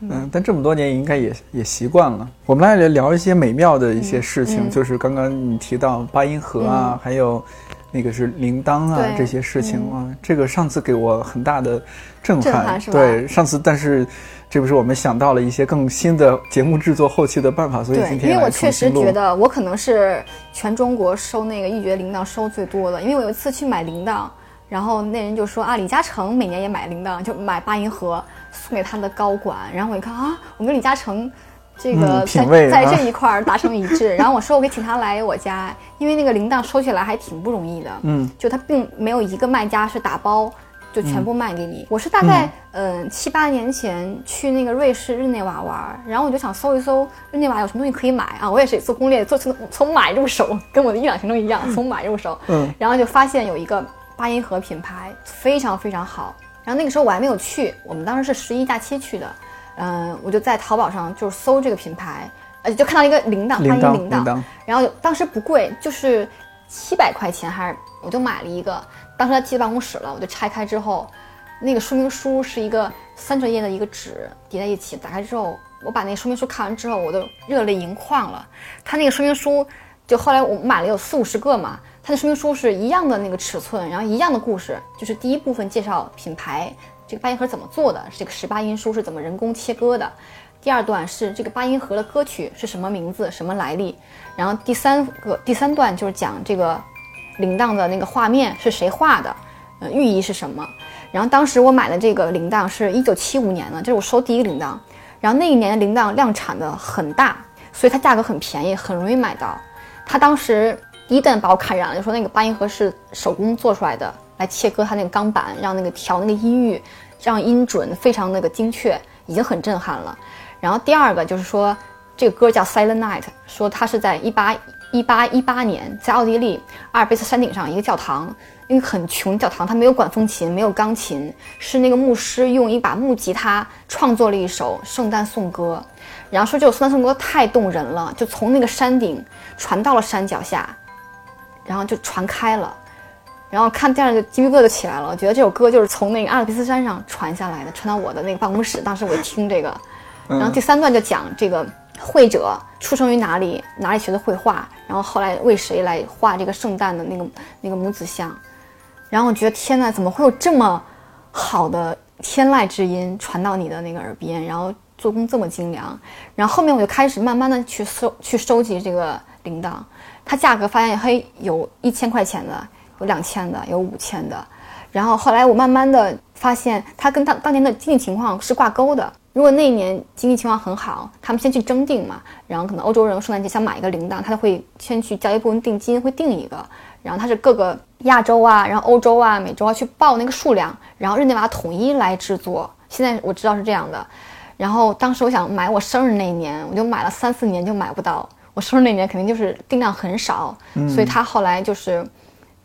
嗯，但这么多年应该也也习惯了。我们来聊一些美妙的一些事情，嗯就是刚刚你提到八音盒啊，还有那个是铃铛啊这些事情啊，这个上次给我很大的震撼。震撼是吧对，上次但是这不是我们想到了一些更新的节目制作后期的办法，？”所以，今天来因为我确实觉得我可能是全中国收那个一绝铃铛收最多的，因为我有一次去买铃铛，然后那人就说啊，李嘉诚每年也买铃铛，就买八音盒送给他的高管，然后我一看啊，我跟李嘉诚。这个嗯在、在这一块儿达成一致，然后我说我可以请他来我家，因为那个铃铛收起来还挺不容易的，嗯，就他并没有一个卖家是打包就全部卖给你。我是大概嗯七八年前去那个瑞士日内瓦玩，然后我就想搜一搜日内瓦有什么东西可以买啊。我也是做攻略，做从从买入手，跟我的伊朗行程一样，从买入手。嗯，然后就发现有一个八音盒品牌非常非常好。然后那个时候我还没有去，我们当时是十一假期去的，嗯，我就在淘宝上就是搜这个品牌，呃就看到一个铃铛，铃铛八音铃铛，铛，然后当时不贵，就是七百块钱，还是我就买了一个。当时他寄到办公室了，我就拆开之后，那个说明书是一个三折页的一个纸叠在一起，打开之后，我把那个说明书看完之后，我都热泪盈眶了。他那个说明书，就后来我买了有四五十个嘛，它的说明书是一样的那个尺寸，然后一样的故事，就是第一部分介绍品牌，这个八音盒怎么做的，这个十八音书是怎么人工切割的。第二段是这个八音盒的歌曲是什么名字、什么来历，然后第三个第三段就是讲这个铃铛的那个画面是谁画的，呃，寓意是什么。然后当时我买的这个铃铛是一九七五年的，这是我收第一个铃铛。然后那一年的铃铛量产的很大，所以它价格很便宜，很容易买到。它当时一旦把我看染了，就说那个八音盒是手工做出来的，来切割它那个钢板，让那个调那个音域，让音准非常那个精确，已经很震撼了。然后第二个就是说，这个歌叫《Silent Night》，说它是在一八一八一八年在奥地利阿尔卑斯山顶上一个教堂，一个很穷教堂，它没有管风琴，没有钢琴，是那个牧师用一把木吉他创作了一首圣诞颂歌。然后说这首圣诞颂歌太动人了，就从那个山顶传到了山脚下，然后就传开了。然后看电视就鸡皮疙瘩就起来了，我觉得这首歌就是从那个阿尔卑斯山上传下来的，传到我的那个办公室。当时我一听这个，然后第三段就讲这个绘者出生于哪里，哪里学的绘画，然后后来为谁来画这个圣诞的那个那个母子像。然后我觉得天呐，怎么会有这么好的天籁之音传到你的那个耳边，然后做工这么精良。然后后面我就开始慢慢的去收去收集这个铃铛，它价格发现嘿有一千块钱的，有两千的，有五千的。然后后来我慢慢的发现，它跟当当年的经济情况是挂钩的。如果那一年经济情况很好，他们先去征订嘛，然后可能欧洲人圣诞节想买一个铃铛，他就会先去交一部分定金，会订一个，然后他是各个亚洲啊，然后欧洲啊、美洲啊去报那个数量，然后日内瓦统一来制作。现在我知道是这样的。然后当时我想买我生日那一年，我就买了三四年就买不到。我生日那年肯定就是定量很少，所以他后来就是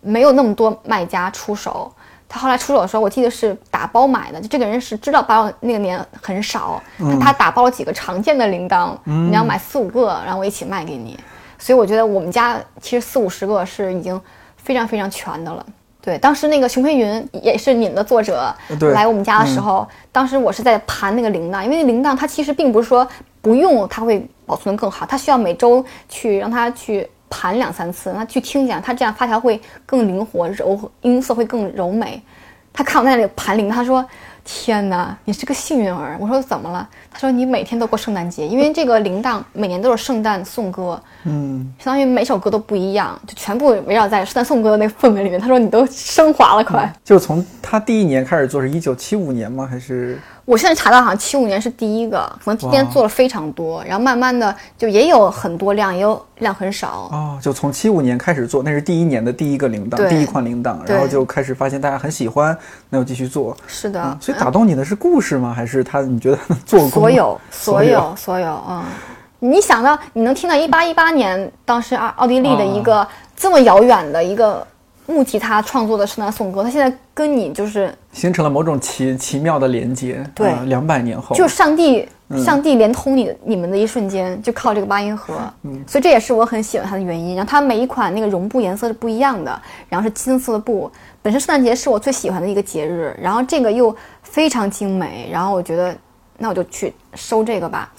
没有那么多卖家出手。他后来出手的时候，我记得是打包买的，就这个人是知道八六那个年很少，他他打包了几个常见的铃铛，你要买四五个，然后我一起卖给你。所以我觉得我们家其实四五十个是已经非常非常全的了。对，当时那个熊培云也是你们的作者对来我们家的时候，当时我是在盘那个铃铛，因为那铃铛它其实并不是说不用它会保存的更好，它需要每周去让它去盘两三次，让它去听一下，它这样发条会更灵活，柔音色会更柔美。他看我在那里盘铃，他说：“天哪，你是个幸运儿。”我说：“怎么了？”他说：“你每天都过圣诞节，因为这个铃铛每年都是圣诞颂歌，嗯，相当于每首歌都不一样，就全部围绕在圣诞颂歌的那个氛围里面。”他说：“你都升华了，快。就是从他第一年开始做，是一九七五年吗？还是我现在查到好像七五年是第一个，可能今天哇做了非常多，然后慢慢的就也有很多量，也有量很少。哦，就从七五年开始做，那是第一年的第一个铃铛，第一款铃铛，然后就开始发现大家很喜欢，那就继续做。是的，嗯所以打动你的是故事吗？还是他你觉得做工？所有所所有所有，嗯，你想到你能听到一八一八年当时奥奥地利的一个这么遥远的一个木吉他创作的圣诞颂歌，他现在跟你就是形成了某种奇奇妙的连接。对两百年后，就是上帝上帝连通你你们的一瞬间，就靠这个八音盒，嗯所以这也是我很喜欢它的原因。然后它每一款那个绒布颜色是不一样的，然后是金色的布。本身圣诞节是我最喜欢的一个节日，然后这个又非常精美，然后我觉得那我就去收这个吧。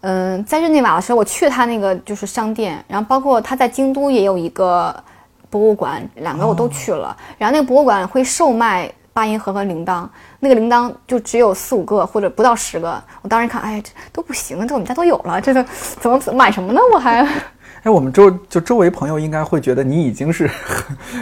嗯，在日内瓦的时候，我去他那个就是商店，然后包括他在京都也有一个博物馆，两个我都去了。然后那个博物馆会售卖八音盒和铃铛，那个铃铛就只有四五个或者不到十个。我当时看，哎，这都不行，这我们家都有了，这个怎么买什么呢？我还 哎，我们周就周围朋友应该会觉得你已经是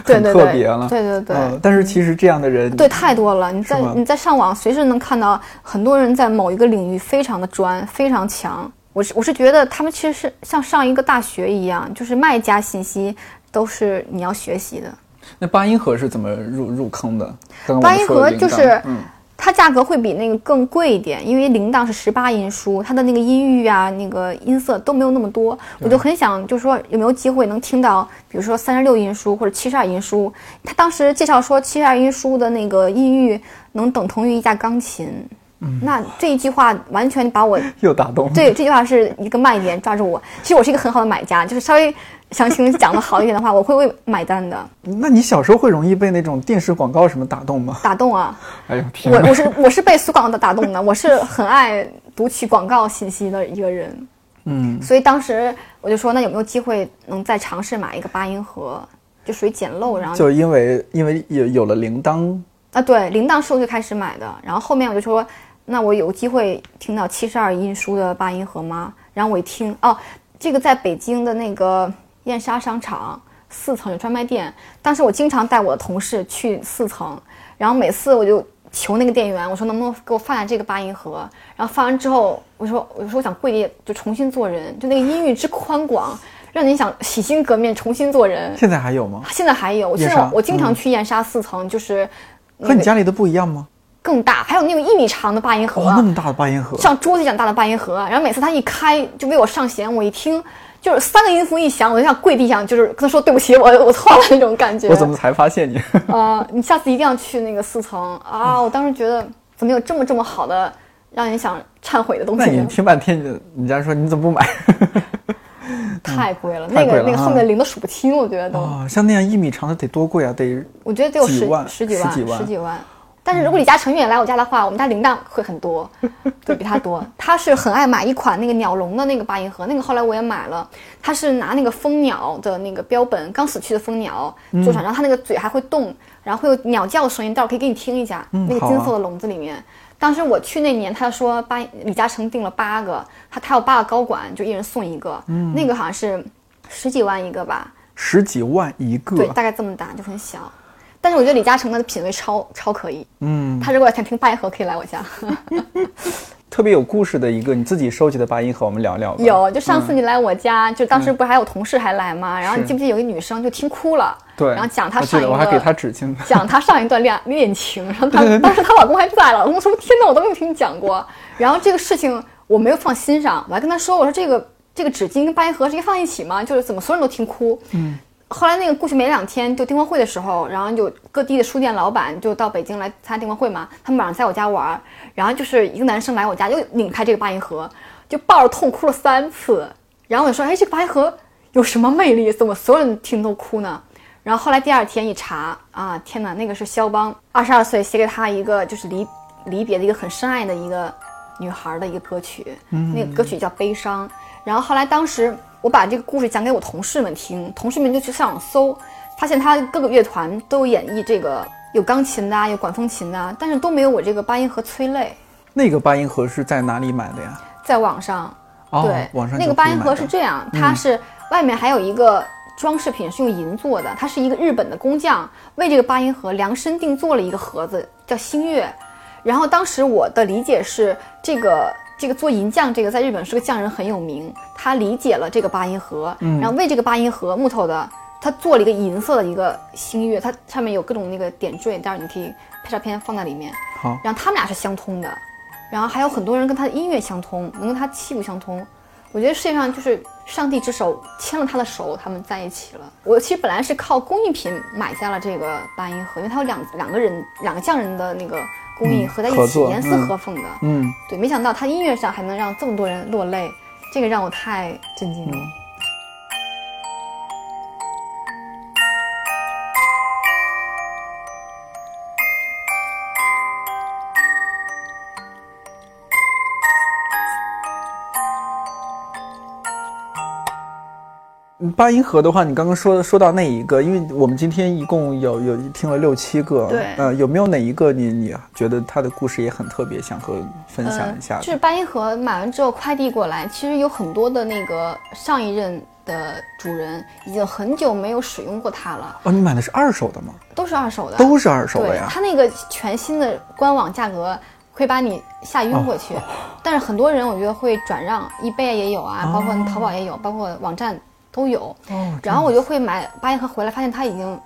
对对对特别了。对对对嗯但是其实这样的人，对，太多了。你在你在上网随时能看到很多人在某一个领域非常的专，非常强。我是我是觉得他们其实是像上一个大学一样，就是卖家信息都是你要学习的。那八音盒是怎么入入坑的？刚刚八音盒就是嗯，它价格会比那个更贵一点，因为铃铛是十八音书，它的那个音域啊、那个音色都没有那么多。我就很想，就是说有没有机会能听到，比如说三十六音书或者七十二音书。他当时介绍说，七十二音书的那个音域能等同于一架钢琴。那这一句话完全把我 又打动。对，这句话是一个卖点，抓住我。其实我是一个很好的买家，就是稍微详情讲的好一点的话，我会为买单的。那你小时候会容易被那种电视广告什么打动吗？打动啊！哎呦天哪！我我是我是被苏广告打动的，我是很爱读取广告信息的一个人，嗯，所以当时我就说，那有没有机会能再尝试买一个八音盒，就属于捡漏，然后就因为因为有有了铃铛，啊对，铃铛是我最开始买的，然后后面我就说，那我有机会听到七十二音书的八音盒吗？然后我一听，哦，这个在北京的那个燕莎商场四层有专卖店，当时我经常带我的同事去四层，然后每次我就求那个店员，我说能不能给我放下这个八音盒？然后放完之后，我说我说我想跪地就重新做人，就那个音域之宽广，让你想洗心革面，重新做人。现在还有吗？现在还有，我现燕莎在我经常去燕莎四层，就是那个和你家里的不一样吗？更大，还有那种一米长的八音盒，哦，那么大的八音盒，像桌子一样大的八音盒，然后每次他一开就为我上弦，我一听就是三个音符一响，我就想跪地上，就是跟他说对不起，我我错了那种感觉。我怎么才发现你？呃，你下次一定要去那个四层啊！我当时觉得怎么有这么这么好的让人想忏悔的东西那你西，听半天，你你家说你怎么不买？太贵了。那个那个后面零都数不清，我觉得都，哦，像那样一米长的得多贵啊，得我觉得得有十十几万，十几万十几万。但是如果李嘉诚愿意来我家的话，我们家铃铛会很多，对比他多。他是很爱买一款那个鸟笼的那个八音盒，那个后来我也买了。他是拿那个蜂鸟的那个标本，刚死去的蜂鸟做出来，然后他那个嘴还会动，然后会有鸟叫的声音，待会儿可以给你听一下。那个金色的笼子里面，当时我去那年，他说八李嘉诚订了八个，他他有八个高管，就一人送一个，那个好像是十几万一个吧。十几万一个对，大概这么大，就很小。但是我觉得李嘉诚的品味超超可以，嗯，他如果想听八音盒，可以来我家。特别有故事的一个你自己收集的八音盒，我们聊聊。有，就上次你来我家，就当时不是还有同事还来吗？然后你记不记得有一个女生就听哭了，对，然后讲她上我还给她个纸巾。讲她上一段恋恋情，然后她当时她老公还在了，老公说天哪，我都没有听你讲过。然后这个事情我没有放心上，我还跟她说，我说这个这个纸巾跟八音盒是应该放一起吗？就是怎么所有人都听哭。嗯。后来那个过去没两天，就订货会的时候，然后就各地的书店老板就到北京来参加订货会嘛，他们晚上在我家玩儿，然后就是一个男生来我家又拧开这个八音盒，就抱着痛哭了三次，然后我就说，哎，这个八音盒有什么魅力？怎么所有人听都哭呢？然后后来第二天一查啊，天哪，那个是肖邦二十二岁写给他一个就是离离别的一个很深爱的一个女孩的一个歌曲，那个歌曲叫《悲伤》。然后后来当时我把这个故事讲给我同事们听，同事们就去上网搜，发现他各个乐团都有演绎这个，有钢琴的啊，有管风琴的啊，但是都没有我这个八音盒催泪。那个八音盒是在哪里买的呀？在网上，哦对，网上那个八音盒是这样，它是外面还有一个装饰品是用银做的，它是一个日本的工匠为这个八音盒量身定做了一个盒子，叫星月。然后当时我的理解是，这个这个做银匠这个在日本是个匠人很有名，他理解了这个八音盒，嗯然后为这个八音盒木头的，他做了一个银色的一个星月，它上面有各种那个点缀，待会儿你可以拍照片放在里面。好，然后他们俩是相通的，然后还有很多人跟他的音乐相通，能跟他气度相通。我觉得世界上就是上帝之手牵了他的手，他们在一起了。我其实本来是靠工艺品买下了这个八音盒，因为它有两两个人两个匠人的那个工艺嗯合在一起，严丝嗯合缝的。嗯，对，没想到他音乐上还能让这么多人落泪，这个让我太震惊了。八音盒的话，你刚刚说说到那一个，因为我们今天一共有有听了六七个，对呃，有没有哪一个你你觉得他的故事也很特别，想和分享一下的？就是八音盒买完之后快递过来，其实有很多的那个上一任的主人已经很久没有使用过它了，哦，你买的是二手的吗？都是二手的，都是二手的呀？它那个全新的官网价格会把你吓晕过哦去，但是很多人我觉得会转让，eBay 也有啊，包括淘宝也有，包括网站都有。哦，然后我就会买八音盒回来，发现它已经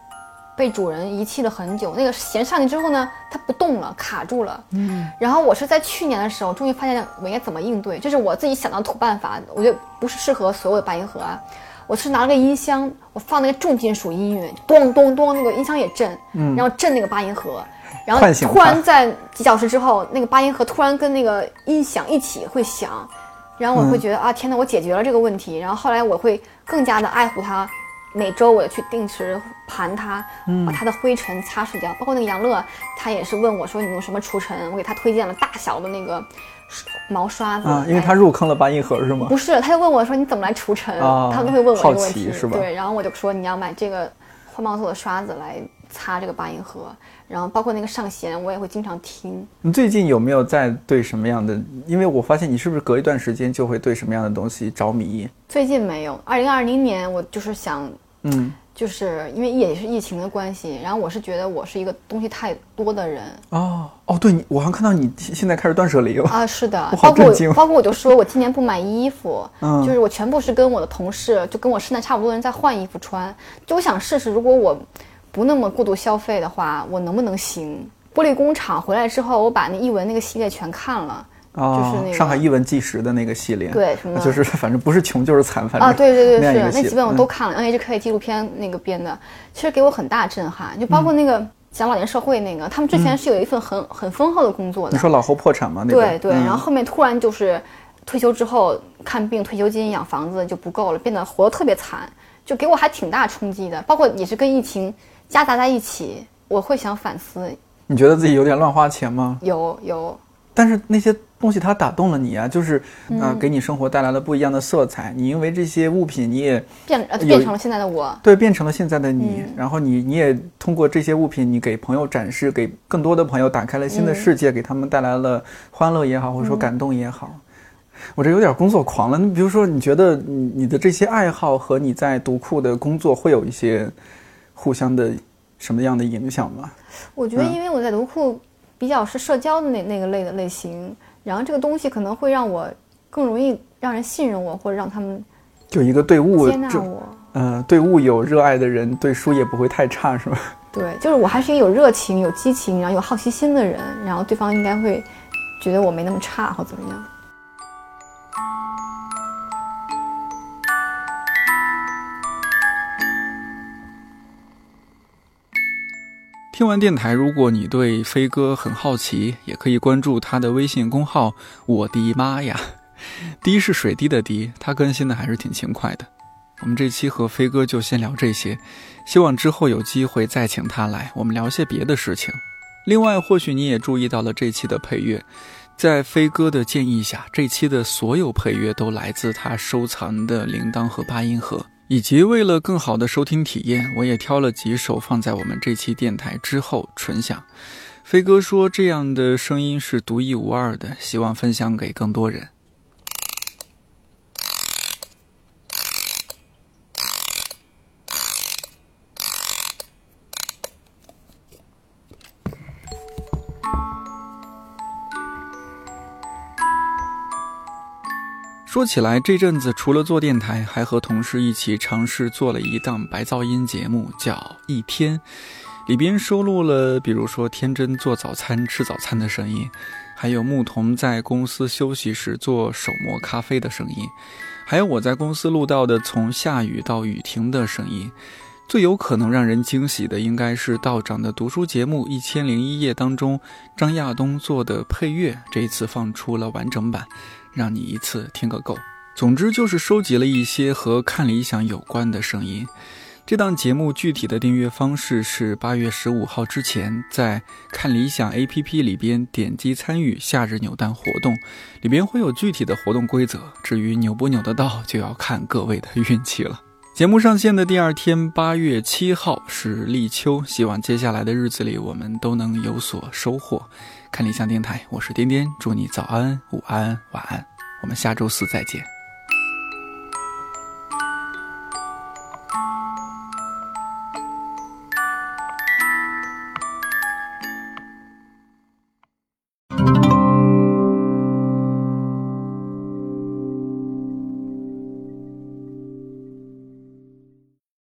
被主人遗弃了很久。那个弦上去之后呢，它不动了，卡住了。嗯。然后我是在去年的时候，终于发现我应该怎么应对，这是我自己想到的土办法，我觉得不是适合所有的八音盒啊。我是拿了个音箱，我放那个重金属音乐，咚咚咚，那个音箱也震，然后震那个八音盒，然后突然在几小时之后，那个八音盒突然跟那个音响一起会响，然后我会觉得、啊，天哪，我解决了这个问题。然后后来我会更加的爱护它，每周我去定时盘它，把它的灰尘擦拭掉。包括那个杨乐，他也是问我说你用什么除尘，我给他推荐了大小的那个毛刷子啊，因为他入坑了八音盒是吗？不是，他就问我说你怎么来除尘，啊。他们都会问我这个问题，是吧？对，然后我就说你要买这个花茂做的刷子来擦这个八音盒，然后包括那个上弦，我也会经常听。你最近有没有在对什么样的？因为我发现你是不是隔一段时间就会对什么样的东西着迷？最近没有，二零二零年我就是想，嗯，就是因为也是疫情的关系，然后我是觉得我是一个东西太多的人哦哦，对你，我好像看到你现在开始断舍离了。啊，是的 我，好包括我包括我就说我今年不买衣服，嗯就是我全部是跟我的同事，就跟我身材差不多的人在换衣服穿，就我想试试，如果我不那么过度消费的话，我能不能行？玻璃工厂回来之后，我把那译文那个系列全看了，哦，就是那个上海译文纪实的那个系列，对什么就是 反正不是穷就是惨，反正啊，对对对，是那几本我嗯。都看了，NHK 纪录片那个编的，其实给我很大震撼，就包括那个讲老年社会那个，他们之前是有一份很很丰厚的工作的。你，说老侯破产吗？那个。对对，嗯。然后后面突然就是退休之后看病、退休金、养房子就不够了，变得活得特别惨，就给我还挺大冲击的。包括也是跟疫情夹杂在一起，我会想反思，你觉得自己有点乱花钱吗？有有但是那些东西它打动了你啊，就是嗯呃，给你生活带来了不一样的色彩。你因为这些物品，你也变呃有变成了现在的我。对变成了现在的你，嗯然后你你也通过这些物品，你给朋友展示，给更多的朋友打开了新的世界，给他们带来了欢乐也好，或者说感动也好。我这有点工作狂了。你比如说，你觉得你你的这些爱好和你在读库的工作会有一些互相的什么样的影响吗？我觉得因为我在读库比较是社交的那那个类的类型，然后这个东西可能会让我更容易让人信任我，或者让他们就一个对物接纳我。呃对物有热爱的人，对书也不会太差，是吧？对，就是我还是一个有热情、有激情，然后有好奇心的人，然后对方应该会觉得我没那么差或怎么样。听完电台，如果你对飞哥很好奇，也可以关注他的微信公号“我的妈呀”，滴是水滴的滴，他更新的还是挺勤快的。我们这期和飞哥就先聊这些，希望之后有机会再请他来，我们聊些别的事情。另外，或许你也注意到了这期的配乐，在飞哥的建议下，这期的所有配乐都来自他收藏的铃铛和八音盒。以及为了更好的收听体验，我也挑了几首放在我们这期电台之后纯享。飞哥说这样的声音是独一无二的，希望分享给更多人。说起来，这阵子除了做电台，还和同事一起尝试做了一档白噪音节目，叫《一天》，里边收录了比如说天真做早餐吃早餐的声音，还有牧童在公司休息时做手磨咖啡的声音，还有我在公司录到的从下雨到雨停的声音。最有可能让人惊喜的，应该是道长的读书节目《一千零一夜》当中张亚东做的配乐，这一次放出了完整版。让你一次听个够。总之就是收集了一些和看理想有关的声音。这档节目具体的订阅方式是八月十五号之前在看理想 APP 里边点击参与夏日扭蛋活动，里边会有具体的活动规则。至于扭不扭得到，就要看各位的运气了。节目上线的第二天，八月七号是立秋，希望接下来的日子里我们都能有所收获。看理想电台，我是颠颠，祝你早安、午安、晚安，我们下周四再见。